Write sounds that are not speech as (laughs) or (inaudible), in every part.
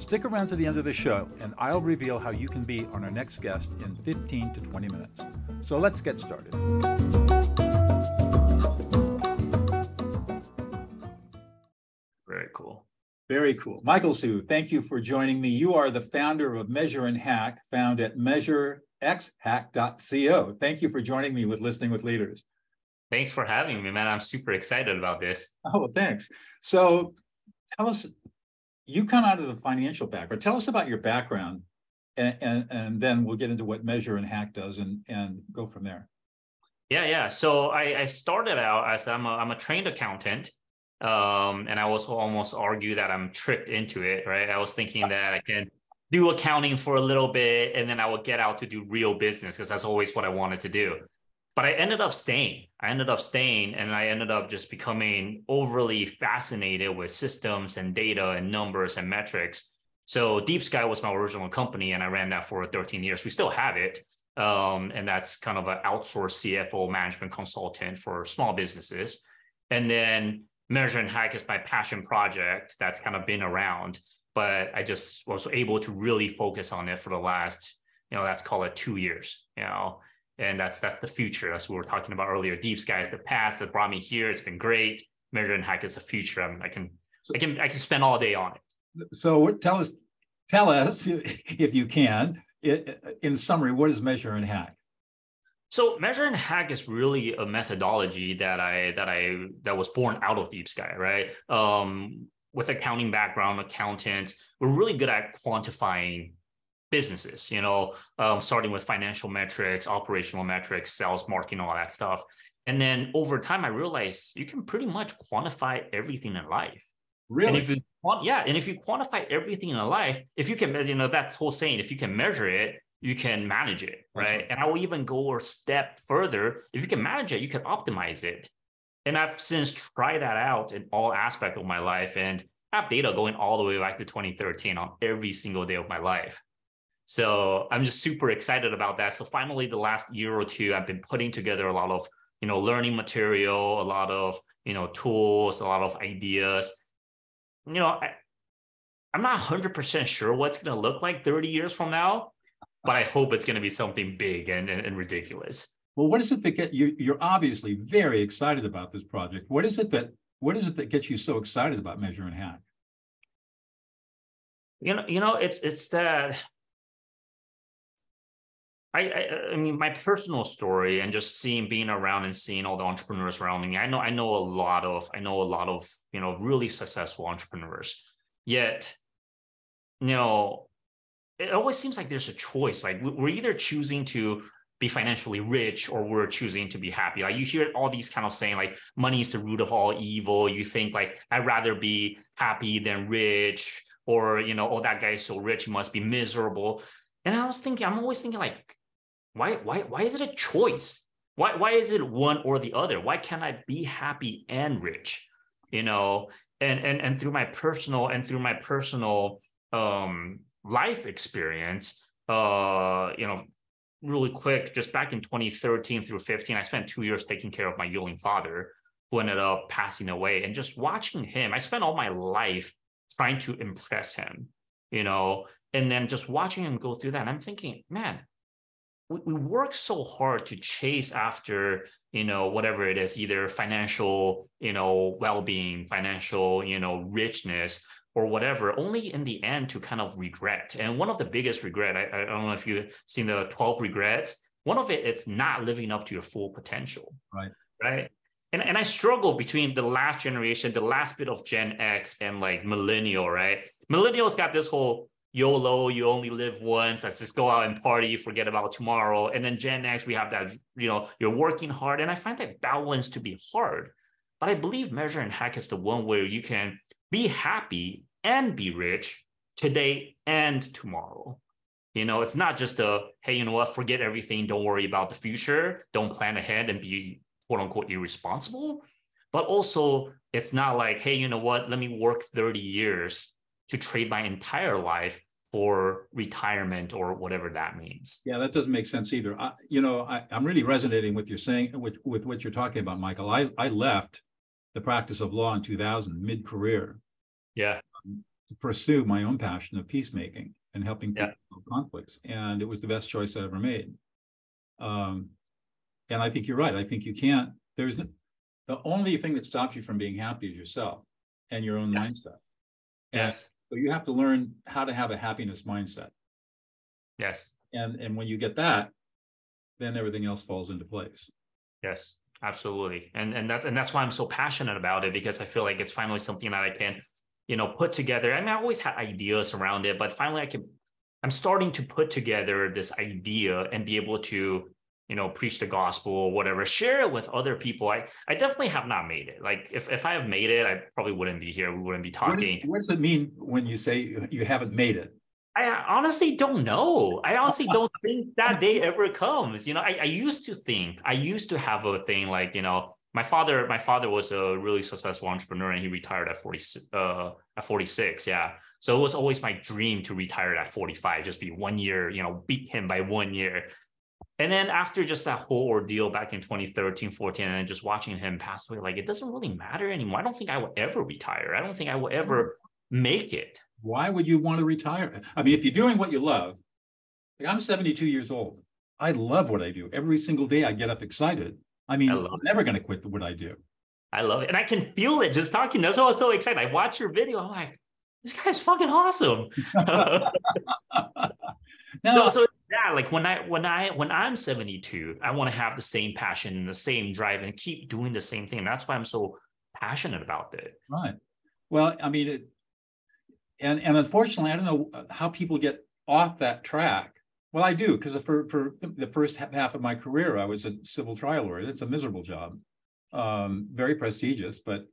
Stick around to the end of the show, and I'll reveal how you can be on our next guest in 15 to 20 minutes. So let's get started. Very cool. Very cool. Michael Hsu, thank you for joining me. You are the founder of Measure and Hack, found at measurexhack.co. Thank you for joining me with Listening with Leaders. Thanks for having me, man. I'm super excited about this. Oh, thanks. So tell us, you come out of the financial background. Tell us about your background, and, and, and then we'll get into what Measure and Hack does and, and go from there. Yeah, yeah. So I, I started out as I'm a, I'm a trained accountant. Um, and I also almost argue that I'm tricked into it, right? I was thinking that I can do accounting for a little bit and then I would get out to do real business because that's always what I wanted to do. But I ended up staying. I ended up staying and I ended up just becoming overly fascinated with systems and data and numbers and metrics. So Deep Sky was my original company and I ran that for 13 years. We still have it. Um, and that's kind of an outsourced CFO management consultant for small businesses. And then Measure and Hack is my passion project that's kind of been around, but I just was able to really focus on it for the last, you know, let's call it two years, you know, and that's that's the future. That's what we were talking about earlier. Deep Sky is the past that brought me here. It's been great. Measure and Hack is the future. I, I can, I can, I can spend all day on it. So tell us, tell us (laughs) if you can, in summary, what is Measure and Hack? So measure and hack is really a methodology that I that I that was born out of Deep Sky, right? Um, with accounting background, accountant, we're really good at quantifying businesses. You know, um, starting with financial metrics, operational metrics, sales, marketing, all that stuff. And then over time, I realized you can pretty much quantify everything in life. Really? And if you yeah, and if you quantify everything in life, if you can, you know, that whole saying, if you can measure it, you can manage it, right? right? And I will even go a step further. If you can manage it, you can optimize it. And I've since tried that out in all aspects of my life and I have data going all the way back to 2013 on every single day of my life. So I'm just super excited about that. So finally, the last year or two, I've been putting together a lot of, you know, learning material, a lot of, you know, tools, a lot of ideas. You know, I, I'm not 100% sure what's going to look like 30 years from now, but I hope it's going to be something big and, and, and ridiculous. Well, what is it that get you? You're obviously very excited about this project. What is it that what is it that gets you so excited about Measure and Hack? You know, you know, it's it's that. I, I, I mean my personal story and just seeing being around and seeing all the entrepreneurs around me. I know I know a lot of I know a lot of you know really successful entrepreneurs. Yet, you know, it always seems like there's a choice. Like we're either choosing to be financially rich or we're choosing to be happy. Like you hear all these kind of saying like money is the root of all evil. You think like I'd rather be happy than rich, or you know, oh that guy is so rich, he must be miserable. And I was thinking, I'm always thinking like, why, why, why is it a choice? Why, why is it one or the other? Why can't I be happy and rich? You know, and and and through my personal and through my personal um life experience, uh, you know, really quick, just back in 2013 through 15, I spent two years taking care of my ailing father who ended up passing away. And just watching him, I spent all my life trying to impress him, you know, and then just watching him go through that. And I'm thinking, man, we, we work so hard to chase after, you know, whatever it is, either financial, you know, well-being, financial, you know, richness, or whatever, only in the end to kind of regret. And one of the biggest regret, I, I don't know if you've seen the 12 regrets, one of it, it's not living up to your full potential. Right. Right. And, and I struggle between the last generation, the last bit of Gen X and like millennial, right? Millennials got this whole YOLO, you only live once. Let's just go out and party, forget about tomorrow. And then Gen X, we have that, you know, you're working hard. And I find that balance to be hard. But I believe Measure and Hack is the one where you can be happy and be rich today and tomorrow. You know, it's not just a, hey, you know what, forget everything, don't worry about the future, don't plan ahead and be quote unquote irresponsible. But also, it's not like, hey, you know what, let me work 30 years to trade my entire life for retirement or whatever that means. Yeah, that doesn't make sense either. I, you know, I, am really resonating with you're saying with, with what you're talking about, Michael. I, I left the practice of law in 2000, mid-career. Yeah. Um, to pursue my own passion of peacemaking and helping people yeah. conflicts. And it was the best choice I ever made. Um, and I think you're right. I think you can't, there's no, the only thing that stops you from being happy is yourself and your own yes. mindset. Yes. So you have to learn how to have a happiness mindset. Yes. And and when you get that, then everything else falls into place. Yes, absolutely. And and that and that's why I'm so passionate about it because I feel like it's finally something that I can, you know, put together. I mean, I always had ideas around it, but finally I can I'm starting to put together this idea and be able to you know, preach the gospel or whatever, share it with other people. I, I definitely have not made it. Like if, if I have made it, I probably wouldn't be here. We wouldn't be talking. What, what does it mean when you say you haven't made it? I honestly don't know. I honestly (laughs) don't think that day ever comes. You know, I, I used to think, I used to have a thing like, you know, my father, my father was a really successful entrepreneur and he retired at 40, uh, at 46. Yeah. So it was always my dream to retire at 45, just be one year, you know, beat him by one year. And then after just that whole ordeal back in 2013, 14, and just watching him pass away, like it doesn't really matter anymore. I don't think I will ever retire. I don't think I will ever mm-hmm. make it. Why would you want to retire? I mean, if you're doing what you love, like I'm 72 years old. I love what I do. Every single day I get up excited. I mean, I am never going to quit what I do. I love it. And I can feel it just talking. That's why I was so excited. I watch your video. I'm like, this guy's fucking awesome. no. (laughs) (laughs) So, so it's that like when I when I when I'm 72, I want to have the same passion and the same drive and keep doing the same thing. And that's why I'm so passionate about it. Right. Well, I mean, it, and and unfortunately, I don't know how people get off that track. Well, I do because for for the first half of my career, I was a civil trial lawyer. It's a miserable job, um, very prestigious, but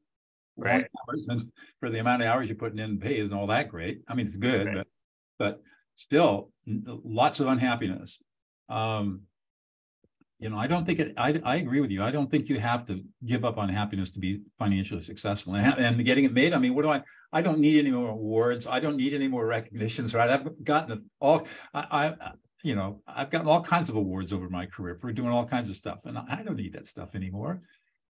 right. (laughs) and for the amount of hours you're putting in pay isn't all that great. I mean, it's good, right. but but still lots of unhappiness. Um, you know, I don't think it, I, I agree with you. I don't think you have to give up on happiness to be financially successful and, (laughs) and getting it made. I mean, what do I, I don't need any more awards. I don't need any more recognitions, right? I've gotten all, I, I, you know, I've gotten all kinds of awards over my career for doing all kinds of stuff. And I don't need that stuff anymore.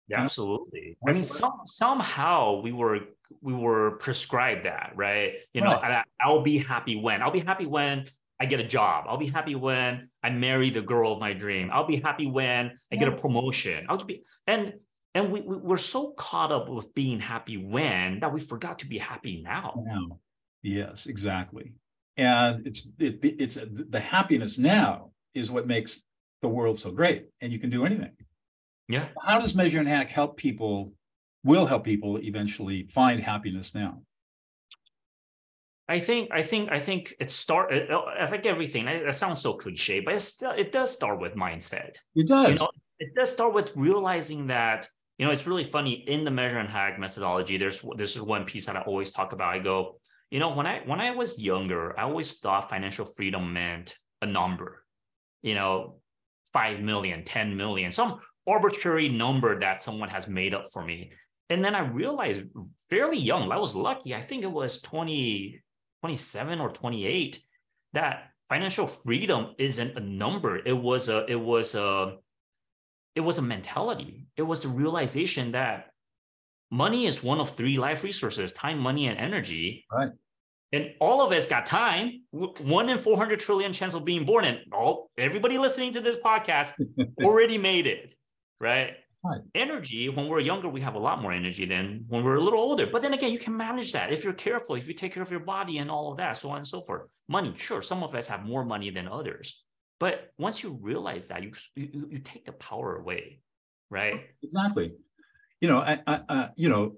Yeah, absolutely. I mean, some, somehow we were we were prescribed that, right? You know, right. I, I'll be happy when I'll be happy when I get a job. I'll be happy when I marry the girl of my dream. I'll be happy when I get a promotion. I'll be and and we, we we're so caught up with being happy when that we forgot to be happy now. Now, yes, exactly. And it's it, it's the happiness now is what makes the world so great, and you can do anything. Yeah. How does Measure and Hack help people, will help people eventually find happiness now? I think I think I think it start oh, I think everything That sounds so cliche, but it still it does start with mindset. It does. You know, it does start with realizing that you know it's really funny in the measure and hack methodology. There's this is one piece that I always talk about. I go, you know, when I when I was younger, I always thought financial freedom meant a number, you know, 5 million, 10 million, some arbitrary number that someone has made up for me. And then I realized fairly young, I was lucky, I think it was 20, 27 or 28, that financial freedom isn't a number. It was a, it was a, it was a mentality. It was the realization that money is one of three life resources, time, money, and energy. Right. And all of us got time. One in 400 trillion chance of being born. And all everybody listening to this podcast (laughs) already made it right? Right. Energy, when we're younger, we have a lot more energy than when we're a little older. But then again, you can manage that if you're careful, if you take care of your body and all of that, so on and so forth. Money, sure, some of us have more money than others. But once you realize that, you you, you take the power away, right? Exactly. You know, I, I, I you know,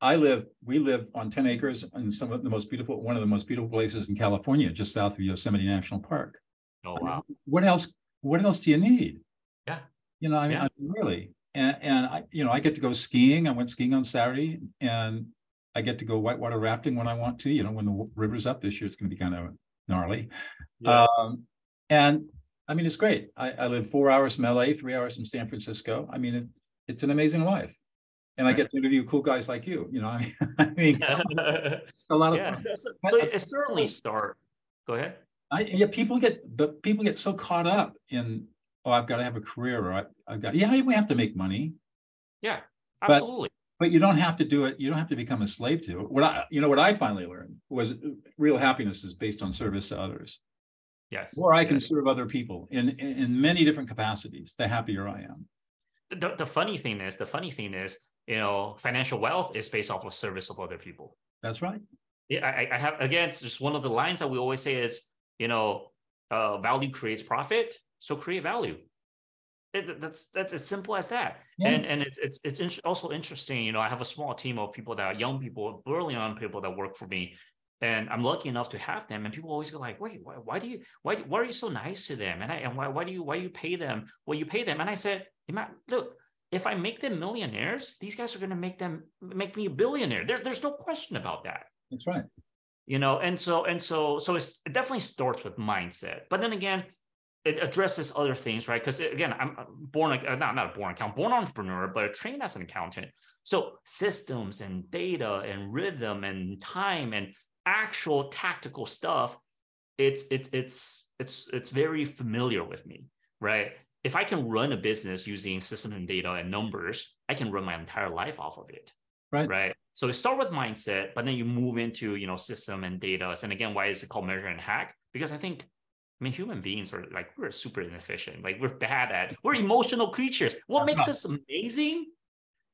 I live, we live on 10 acres in some of the most beautiful, one of the most beautiful places in California, just south of Yosemite National Park. Oh, wow. what else, what else do you need? Yeah. You know, I mean, yeah. I mean, really, and and I, you know, I get to go skiing. I went skiing on Saturday, and I get to go whitewater rafting when I want to. You know, when the river's up this year, it's going to be kind of gnarly. Yeah. Um, and I mean, it's great. I, I, live four hours from LA, three hours from San Francisco. I mean, it, it's an amazing life. And I get to interview cool guys like you. You know, (laughs) I mean, I mean (laughs) a lot of yeah, fun. So, so it certainly start. Go ahead. I, yeah, people get but people get so caught up in oh, I've got to have a career or I, have got yeah, we have to make money. Yeah, absolutely. But, but you don't have to do it. You don't have to become a slave to it. What I you know what I finally learned was real happiness is based on service to others. Yes. Or I can yes. serve other people in, in, in many different capacities. The happier I am. The, the funny thing is, the funny thing is, you know, financial wealth is based off of service of other people. That's right. Yeah, I, I have again. It's just one of the lines that we always say is, you know, uh, value creates profit, so create value. It, that's that's as simple as that. Yeah. And and it's it's it's in, also interesting. You know, I have a small team of people that are young people, brilliant young people that work for me, and I'm lucky enough to have them. And people always go like, "Wait, why, why do you why why are you so nice to them?" And I and why why do you why do you pay them? Well, you pay them. And I said, "Look, if I make them millionaires, these guys are going to make them make me a billionaire. There's there's no question about that. That's right. You know, and so and so so it's, it definitely starts with mindset. But then again, it addresses other things, right? Because again, I'm born uh, not not a born accountant, born entrepreneur, but trained as an accountant. So systems and data and rhythm and time and actual tactical stuff, it's it's it's it's it's very familiar with me, right? If I can run a business using system and data and numbers, I can run my entire life off of it. Right. Right. So you start with mindset, but then you move into, you know, system and data. And again, why is it called measure and hack? Because I think I mean, human beings are like we're super inefficient. Like we're bad at we're emotional creatures. What uh-huh. makes us amazing?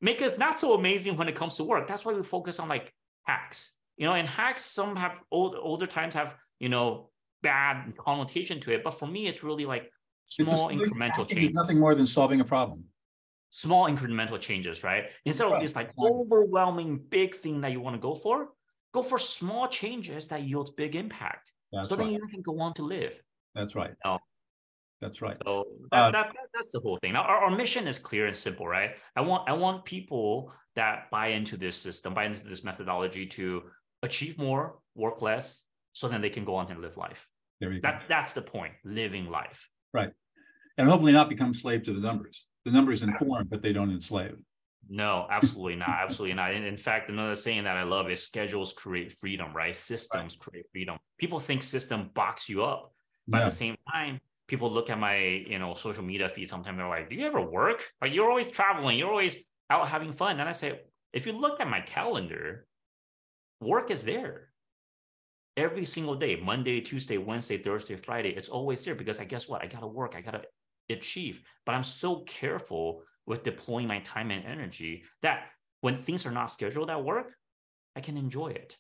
Make us not so amazing when it comes to work. That's why we focus on like hacks you know and hacks some have old older times have you know bad connotation to it but for me it's really like small incremental changes. nothing more than solving a problem small incremental changes right instead right. of this like overwhelming big thing that you want to go for go for small changes that yield big impact that's so right. then you can go on to live that's right know? that's right so that, uh, that, that, that's the whole thing now our, our mission is clear and simple right i want i want people that buy into this system buy into this methodology to achieve more, work less, so then they can go on and live life. There you that, go. That's the point, living life. Right. And hopefully not become slave to the numbers. The numbers inform, but they don't enslave. No, absolutely not. Absolutely not. And in fact, another saying that I love is schedules create freedom, right? Systems right. create freedom. People think system box you up. But yeah. at the same time, people look at my, you know, social media feed sometimes they're like, do you ever work? Like you're always traveling, you're always out having fun. And I say, if you look at my calendar, work is there every single day monday tuesday wednesday thursday friday it's always there because i guess what i gotta work i gotta achieve but i'm so careful with deploying my time and energy that when things are not scheduled at work i can enjoy it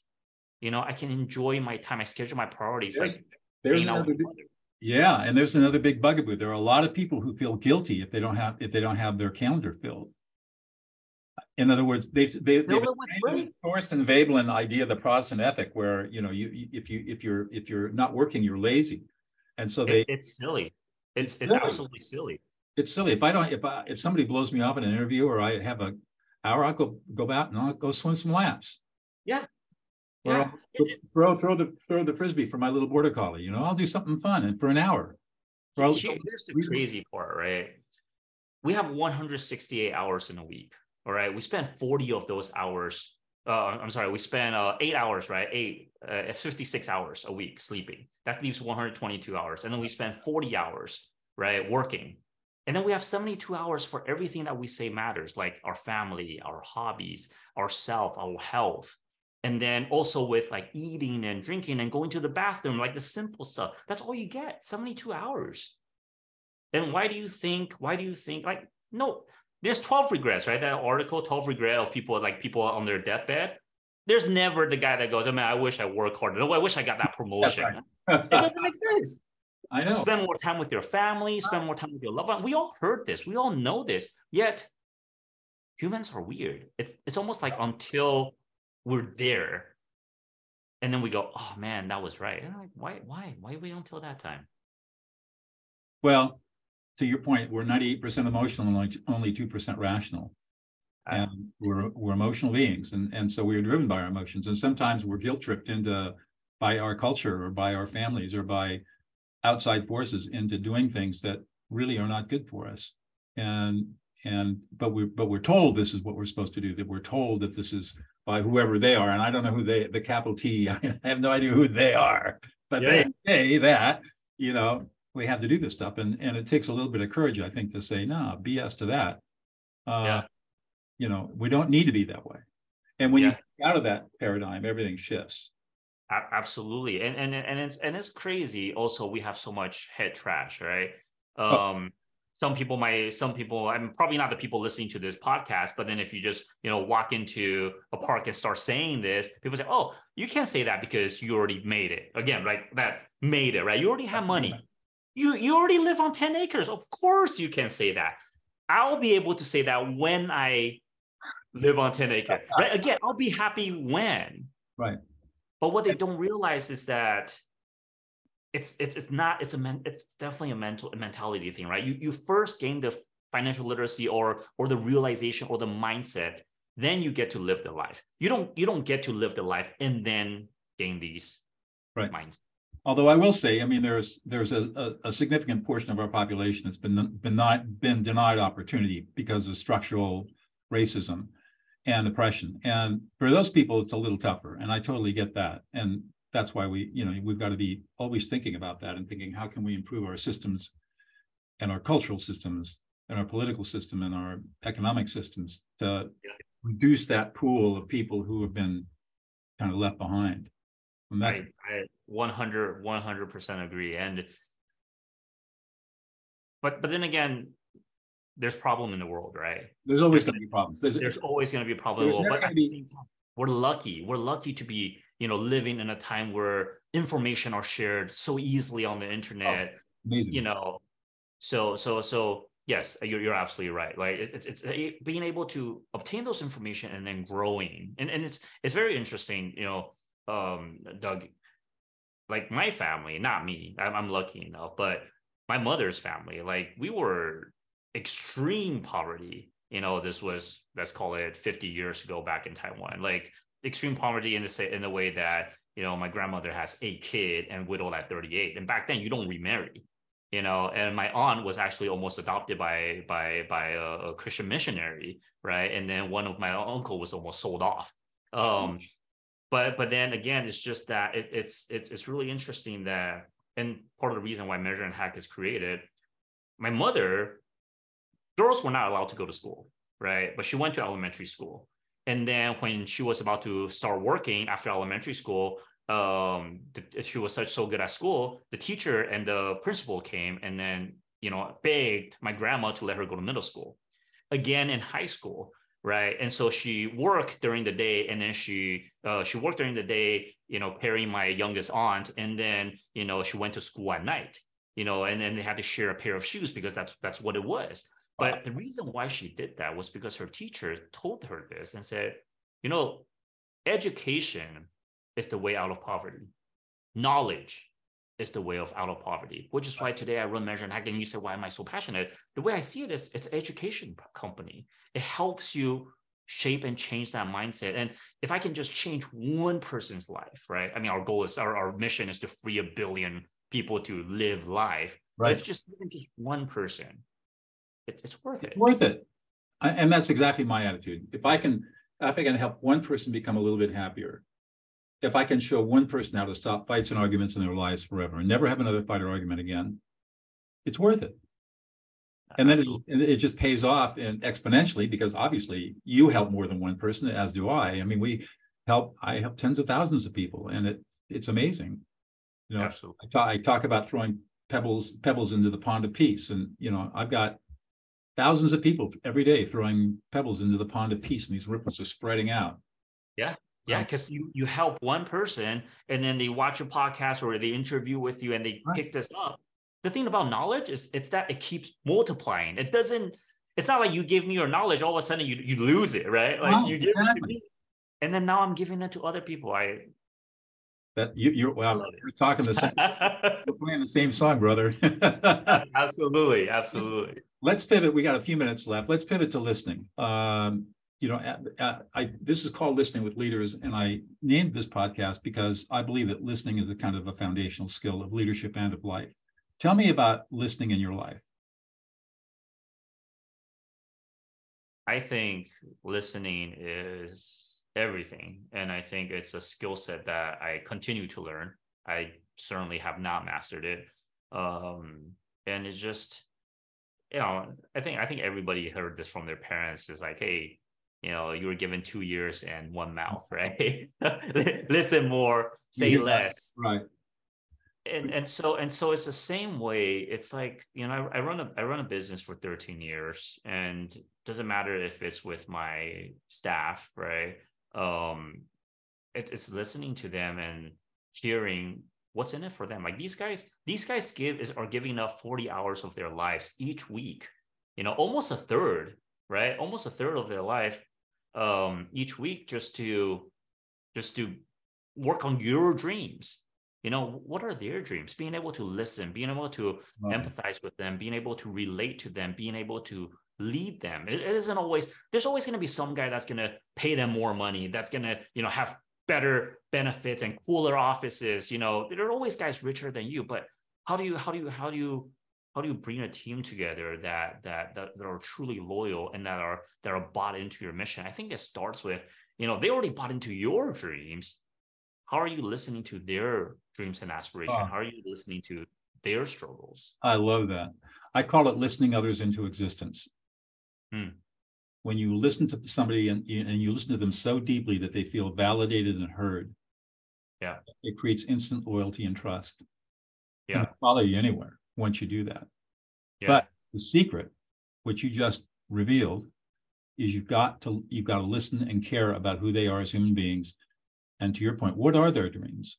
you know i can enjoy my time i schedule my priorities there's, like there's another big, yeah and there's another big bugaboo there are a lot of people who feel guilty if they don't have if they don't have their calendar filled in other words, they've they, they've Thorstein Veblen idea, the Protestant ethic, where you know you if you if you're if you're not working, you're lazy, and so they it, it's silly. It's it's, silly. absolutely silly. It's silly. If I don't if I if somebody blows me off in an interview or I have a hour, I'll go go out and I'll go swim some laps. Yeah. Or yeah. I'll throw throw the throw the frisbee for my little border collie. You know, I'll do something fun and for an hour. Here's the crazy part, right? We have 168 hours in a week all right, we spend 40 of those hours. Uh, I'm sorry, we spend uh, eight hours, right? Eight, uh, 56 hours a week sleeping. That leaves 122 hours. And then we spend 40 hours, right, working. And then we have 72 hours for everything that we say matters, like our family, our hobbies, our self, our health. And then also with like eating and drinking and going to the bathroom, like the simple stuff. That's all you get 72 hours. And why do you think, why do you think, like, no, there's 12 regrets, right? That article, 12 regret of people like people on their deathbed. There's never the guy that goes, oh, I mean, I wish I worked harder. No, I wish I got that promotion. Right. it doesn't make sense. (laughs) I know. Spend more time with your family, spend more time with your loved one. We all heard this. We all know this. Yet humans are weird. It's it's almost like until we're there. And then we go, oh man, that was right. And like, why, why, why wait until that time? Well, to your point, we're 98% emotional and only 2% rational. Ah. and we're we're emotional beings and and so we're driven by our emotions and sometimes we're guilt tripped into by our culture or by our families or by outside forces into doing things that really are not good for us and and but we but we're told this is what we're supposed to do that we're told that this is by whoever they are and i don't know who they the capital t (laughs) i have no idea who they are but yeah. they say that you know we have to do this stuff and and it takes a little bit of courage i think to say no nah, bs to that uh yeah. you know we don't need to be that way and when yeah. you get out of that paradigm everything shifts absolutely and and and it's and it's crazy also we have so much head trash right oh. um oh some people might some people i'm probably not the people listening to this podcast but then if you just you know walk into a park and start saying this people say oh you can't say that because you already made it. Again right that made it right? You already have money. You you already live on 10 acres. Of course you can say that. I'll be able to say that when i live on 10 acres right? Again i'll be happy when. Right. But what they don't realize is that it's it's it's not it's a men, it's definitely a mental a mentality thing, right? You you first gain the financial literacy or or the realization or the mindset, then you get to live the life. You don't you don't get to live the life and then gain these right minds. Although I will say, I mean, there's there's a, a, a significant portion of our population that's been been not been denied opportunity because of structural racism and oppression. And for those people, it's a little tougher. And I totally get that. And that's why we, you know, we've got to be always thinking about that and thinking how can we improve our systems and our cultural systems and our political system and our economic systems to yeah. reduce that pool of people who have been kind of left behind. And that's I, I 100 100% agree and but but then again there's problem in the world right there's always going to be problems there's, there's always going to be a problem but at the same time we're lucky we're lucky to be you know living in a time where information are shared so easily on the internet oh, amazing. you know. So so so yes you're, you're absolutely right. Like it's, it's it's being able to obtain those information and then growing. And, and it's it's very interesting you know um doug like my family not me I'm, I'm lucky enough but my mother's family like we were extreme poverty you know this was let's call it 50 years ago back in taiwan. Like extreme poverty in the in the way that you know my grandmother has eight kid and widowed at 38 and back then you don't remarry you know? And my aunt was actually almost adopted by by by a, a christian missionary right? And then one of my uncle was almost sold off. Um but but then again it's just that it, it's it's it's really interesting that and part of the reason why measure and hack is created my mother girls were not allowed to go to school right? But she went to elementary school and then when she was about to start working after elementary school um she was such so good at school the teacher and the principal came and then you know begged my grandma to let her go to middle school again in high school right? And so she worked during the day and then she uh, she worked during the day you know pairing my youngest aunt and then you know she went to school at night you know and then they had to share a pair of shoes because that's that's what it was but the reason why she did that was because her teacher told her this and said, you know, education is the way out of poverty. Knowledge is the way of out of poverty, which is why today I run Measure and Hack. And you say, why am I so passionate? The way I see it is it's an education company. It helps you shape and change that mindset. And if I can just change one person's life, right? I mean, our goal is our, our mission is to free a billion people to live life. Right. But if just even just one person it's, it's worth it. It's worth it. I, and that's exactly my attitude. If I can, if I can help one person become a little bit happier, if I can show one person how to stop fights and arguments in their lives forever and never have another fight or argument again, it's worth it. And then it, it, just pays off and exponentially because obviously you help more than one person, as do I. I mean, we help. I help tens of thousands of people, and it it's amazing. You know, Absolutely. I talk, I talk about throwing pebbles pebbles into the pond of peace, and you know, I've got thousands of people every day throwing pebbles into the pond of peace, and these ripples are spreading out. Yeah. Yeah, because you you help one person and then they watch a podcast or they interview with you and they right. pick this up. The thing about knowledge is it's that it keeps multiplying. It doesn't, it's not like you give me your knowledge, all of a sudden you, you lose it, right? Like you give exactly. it to me. And then now I'm giving it to other people. I that you, you're well, you're talking the same. (laughs) we're playing the same song, brother. (laughs) absolutely, absolutely. Let's pivot. We got a few minutes left. Let's pivot to listening. Um, you know, I this is called listening with leaders, and I named this podcast because I believe that listening is a kind of a foundational skill of leadership and of life. Tell me about listening in your life. I think listening is everything, and I think it's a skill set that I continue to learn. I certainly have not mastered it, um, and it's just you know I think I think everybody heard this from their parents is like, hey, you know, you were given two years and one mouth, (laughs) right? (laughs) Listen more, say yeah, less. Right. And and so and so it's the same way. It's like, you know, I, I run a I run a business for 13 years and doesn't matter if it's with my staff, right? Um it, it's listening to them and hearing what's in it for them. Like these guys, these guys give is are giving up 40 hours of their lives each week, you know, almost a third, right? Almost a third of their life um, each week just to just to work on your dreams you know what are their dreams? Being able to listen being able to right. empathize with them being able to relate to them being able to lead them. It, it isn't always there's always going to be some guy that's going to pay them more money that's going to you know have better benefits and cooler offices you know. There are always guys richer than you but how do you how do you how do you how do you bring a team together that, that that that are truly loyal and that are that are bought into your mission? I think it starts with you know they already bought into your dreams how are you listening to their dreams and aspirations how are you listening to their struggles i love that i call it listening others into existence hmm. when you listen to somebody and, and you listen to them so deeply that they feel validated and heard yeah it creates instant loyalty and trust yeah follow you anywhere once you do that. Yeah. But the secret, which you just revealed, is you've got to you've got to listen and care about who they are as human beings. And to your point, what are their dreams?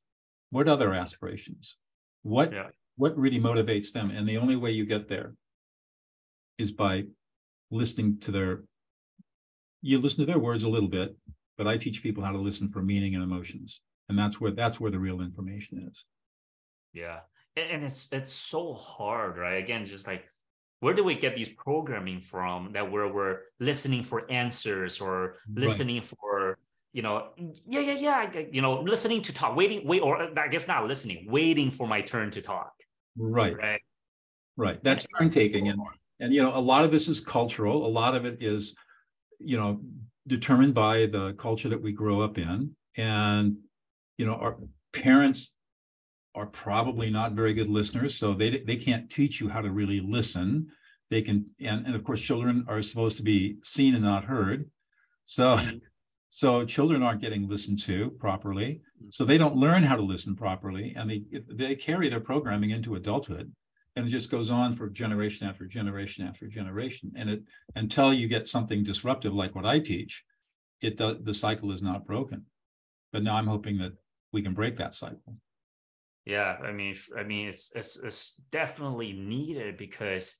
What are their aspirations? What yeah. what really motivates them? And the only way you get there is by listening to their you listen to their words a little bit, but I teach people how to listen for meaning and emotions. And that's where that's where the real information is. Yeah and it's it's so hard right again just like where do we get these programming from that where we're listening for answers or listening right. for you know yeah yeah yeah you know listening to talk waiting wait or i guess not listening waiting for my turn to talk right right right that's turn taking and and you know a lot of this is cultural a lot of it is you know determined by the culture that we grow up in and you know our parents are probably not very good listeners, so they they can't teach you how to really listen. They can, and, and of course, children are supposed to be seen and not heard. So, mm-hmm. So children aren't getting listened to properly. Mm-hmm. So they don't learn how to listen properly, and they they carry their programming into adulthood, and it just goes on for generation after generation after generation. And it until you get something disruptive like what I teach, it does the cycle is not broken. But now I'm hoping that we can break that cycle. Yeah, I mean, I mean, it's it's it's definitely needed because,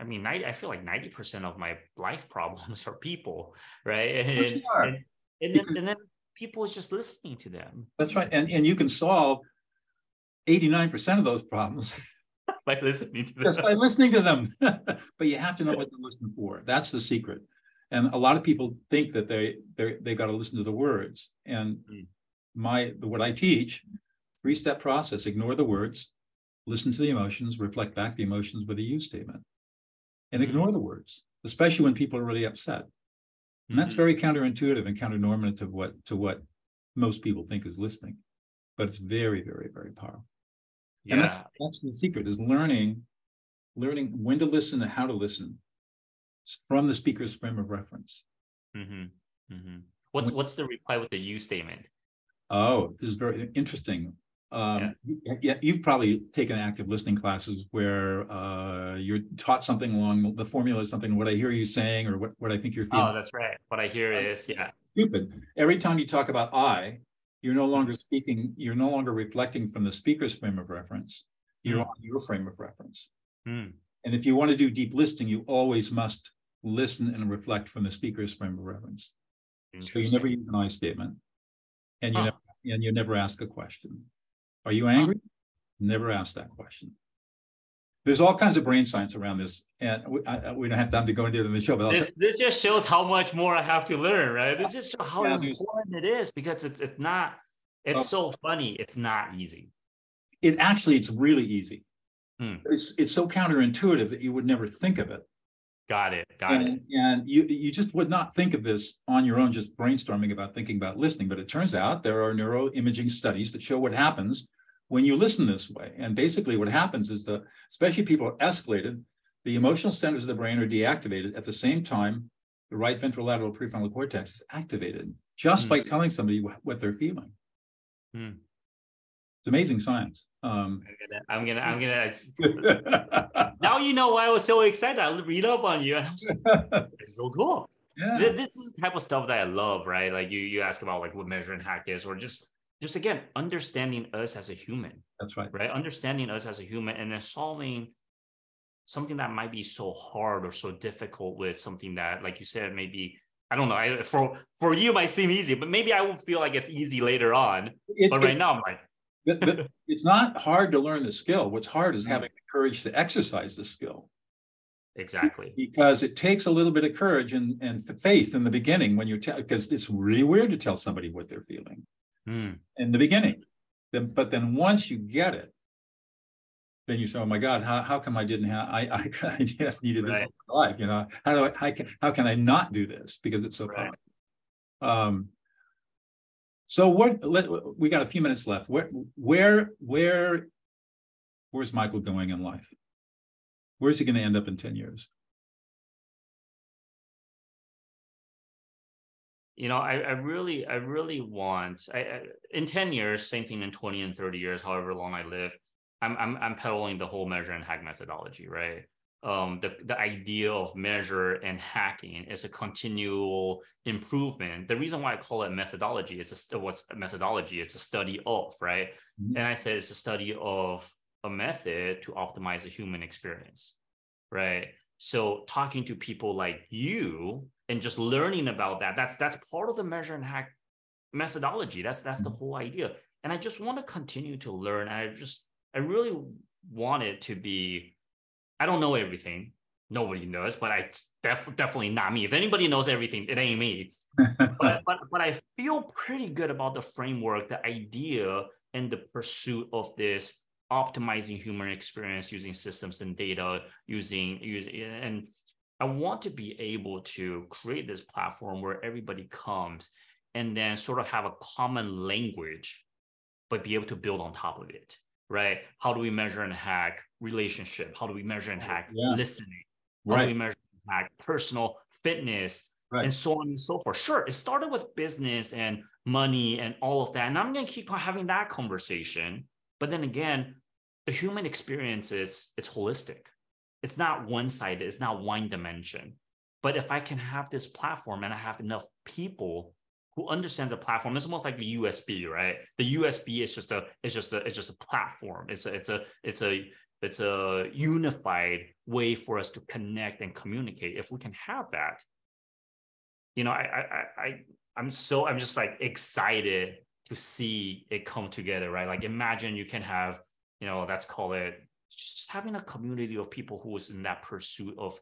I mean, 90, I feel like ninety percent of my life problems (laughs) are people, right? And and, and, then, and then people is just listening to them. That's right, and and you can solve eighty nine percent of those problems (laughs) by listening to them. Just by listening to them, but you have to know what to listen for. That's the secret. And a lot of people think that they they they got to listen to the words. And mm. my what I teach Three step process ignore the words, listen to the emotions, reflect back the emotions with a you statement, and ignore the words, especially when people are really upset. And that's mm-hmm. very counterintuitive and counternormative what, to what most people think is listening. But it's very, very, very powerful. Yeah. And that's, that's the secret is learning, learning when to listen and how to listen from the speaker's frame of reference. Mm-hmm. Mm-hmm. What's what's the reply with the you statement? Oh, this is very interesting. Um, yeah. yeah. you've probably taken active listening classes where uh, you're taught something along the formula is something what I hear you saying or what, what I think you're feeling. Oh, that's right. What I hear is, yeah. Stupid. Every time you talk about I, you're no longer speaking, you're no longer reflecting from the speaker's frame of reference. You're mm. on your frame of reference. Mm. And if you want to do deep listening, you always must listen and reflect from the speaker's frame of reference. So you never use an I statement and you, never, and you never ask a question. Are you angry? Never ask that question. There's all kinds of brain science around this, and we, I, we don't have time to go into it in the show. But this, this just shows how much more I have to learn, right? This just shows how Yeah, important it is because it's it's not. It's Oh. so funny. It's not easy. it actually it's really easy. Hmm. It's it's so counterintuitive that you would never think of it. Got it. Got it. and, and you you just would not think of this on your own, just brainstorming about thinking about listening. But it turns out there are neuroimaging studies that show what happens when you listen this way. And basically, what happens is that, especially people are escalated, the emotional centers of the brain are deactivated at the same time. The right ventrolateral prefrontal cortex is activated just Hmm. by telling somebody wh- what they're feeling. Hmm. It's amazing science. Um, I'm gonna. I'm gonna. I'm gonna. (laughs) Now you know why I was so excited. I read up on you. and I was like, It's so cool. yeah. Th- This is the type of stuff that I love, right? Like you, you ask about like what measure and hack is, or just, just again, understanding us as a human. That's right. right? Understanding us as a human and then solving something that might be so hard or so difficult with something that, like you said, maybe I don't know. I, for for you, it might seem easy, but maybe I will feel like it's easy later on. It's- But right now, I'm like, (laughs) But- but (laughs) it's not hard to learn the skill. What's hard is Mm. having the courage to exercise the skill exactly. because it takes a little bit of courage and, and faith in the beginning when you tell, because it's really weird to tell somebody what they're feeling Hmm. in the beginning. Then, but then once you get it, then you say, "Oh my God, how, how come I didn't have I I, (laughs) I needed this Right. in my life? You know, how do I how can how can I not do this because it's so Right. powerful?" Um, so what? Let, we got a few minutes left. Where where where where's Michael going in life? Where's he going to end up in ten years? You know, I, I really, I really want I, I in 10 years, same thing in 20 and 30 years, however long I live, I'm I'm I'm peddling the whole measure and hack methodology, right? Um, the, the idea of measure and hacking is a continual improvement. The reason why I call it methodology is a what's a methodology? It's a study of, right? Mhm. And I said it's a study of a method to optimize a human experience, right? So talking to people like you and just learning about that, that's that's part of the measure and hack methodology. That's that's the mm-hmm. whole idea. And I just want to continue to learn. And I just I really want it to be, I don't know everything. Nobody knows, but I def- definitely not me. If anybody knows everything, it ain't me. (laughs) but but but I feel pretty good about the framework, the idea, and the pursuit of this optimizing human experience using systems and data, using using and I want to be able to create this platform where everybody comes and then sort of have a common language, but be able to build on top of it, right? How do we measure and hack relationship? How do we measure and hack Yeah. listening? How do we measure and hack personal fitness? right. and so on and so forth. Sure, it started with business and money and all of that. And I'm going to keep on having that conversation. But then again, the human experience is it's holistic. It's not one-sided, it's not one dimension. But if I can have this platform and I have enough people who understand the platform, it's almost like the USB, right? The USB is just a it's just a it's just a platform. It's a it's a it's a it's a unified way for us to connect and communicate. If we can have that, you know, I, I, I, I'm so, I'm just like excited to see it come together, right? Like, imagine you can have, you know, let's call it just having a community of people who is in that pursuit of,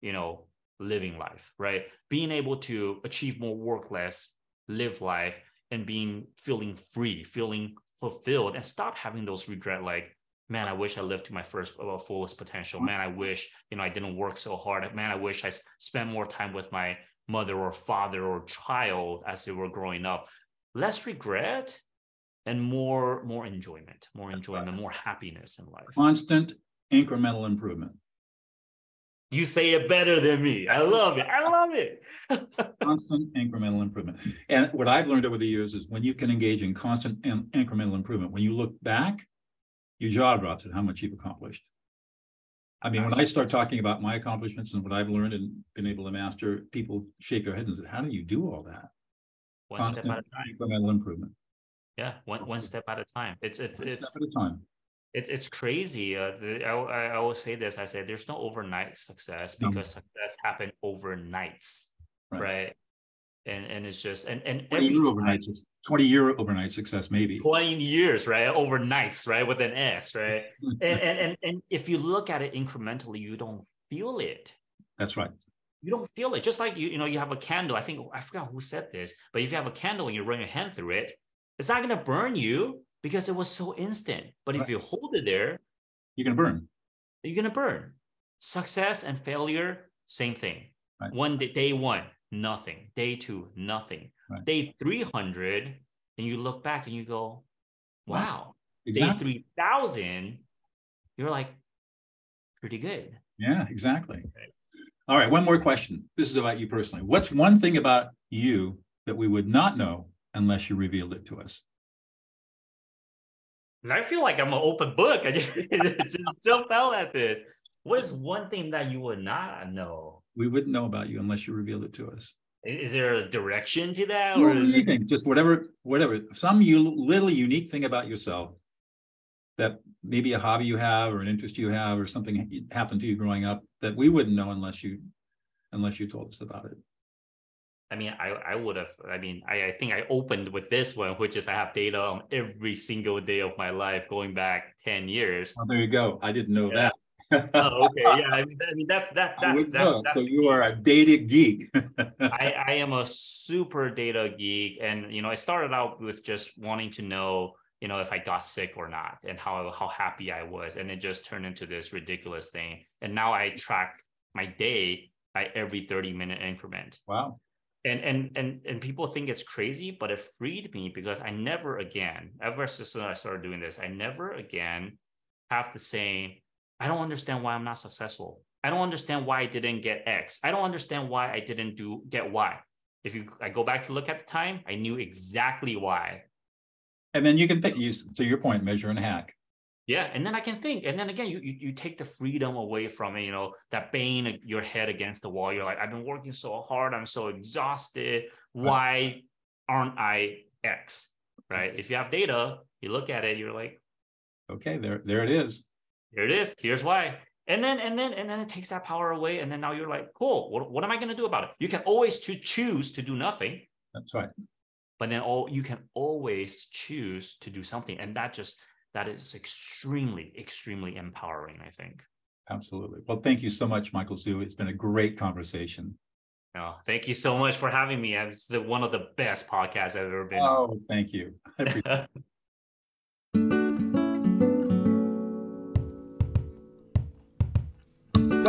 you know, living life, right? Being able to achieve more work less, live life, and being feeling free, feeling fulfilled, and stop having those regret, like, man, I wish I lived to my first uh, fullest potential. Man, I wish, you know, I didn't work so hard. Man, I wish I spent more time with my mother or father or child as they were growing up less regret and more more enjoyment more enjoyment more happiness in life Constant incremental improvement. you say it better than me i love it i love it (laughs) Constant incremental improvement. And what I've learned over the years is when you can engage in constant in- incremental improvement, when you look back, your jaw drops at how much you've accomplished. I mean, when I start talking about my accomplishments and what I've learned and been able to master, people shake their heads and say, how do you do all that? one step Constant at a time incremental improvement. Yeah one, one step at a time it's it's One it's step at a time. it's it's crazy. Uh, the, I, I always say this. I say there's no overnight success No. because success happened overnights, Right. right? and and it's just and and 20 year overnight 20 year overnight success maybe 20 years right overnights right with an s right (laughs) and, and and and if you look at it incrementally you don't feel it that's right you don't feel it just like you you know you have a candle i think i forgot who said this but if you have a candle and you run your hand through it it's not going to burn you because it was so instant but if you hold it there you're going to burn you're going to burn success and failure same thing right. one day, day one nothing. Day two, nothing. Right. Day 300, and you look back and you go, wow. Exactly. Day 3000, you're like, pretty good. Yeah, exactly. All right, one more question. This is about you personally. What's one thing about you that we would not know unless you revealed it to us? And I feel like I'm an open book. (laughs) I just, (laughs) just jump out at this. What is one thing that you would not know? we wouldn't know about you unless you revealed it to us. Is there a direction to that, or anything? Just whatever, whatever. Some you little unique thing about yourself that maybe a hobby you have or an interest you have or something happened to you growing up that we wouldn't know unless you unless you told us about it. I mean, I, I would have, I mean, I, I think I opened with this one, which is I have data on every single day of my life going back 10 years. Oh, there you go. I didn't know yeah. that oh, okay. Yeah. I mean, I mean that's that (laughs) that's, that's, that's so you are a data geek. (laughs) I, I am a super data geek. And you know, I started out with just wanting to know, you know, if I got sick or not and how how happy I was. And it just turned into this ridiculous thing. And now I track my day by every 30 minute increment. Wow. And and and and people think it's crazy, but it freed me because I never again, ever since I started doing this, I never again have to say I don't understand why I'm not successful. I don't understand why I didn't get X. I don't understand why I didn't do get Y. If you I go back to look at the time, I knew exactly why. And then you can pick use to your point, measure and hack. Yeah, and then I can think, and then again, you, you you take the freedom away from it. You know that banging your head against the wall. You're like, I've been working so hard. I'm so exhausted. Why aren't I X? Right. If you have data, you look at it. You're like, okay, there there it is here it is. Here's why. And then and then and then it takes that power away. And then now you're like, cool. What, what am I going to do about it? You can always to choose to do nothing. That's right. But then all you can always choose to do something. And that just that is extremely, extremely empowering, I think. Absolutely. Well, thank you so much, Michael Hsu. It's been a great conversation. Oh, thank you so much for having me. It's one of the best podcasts I've ever been. Oh, on. thank you. (laughs)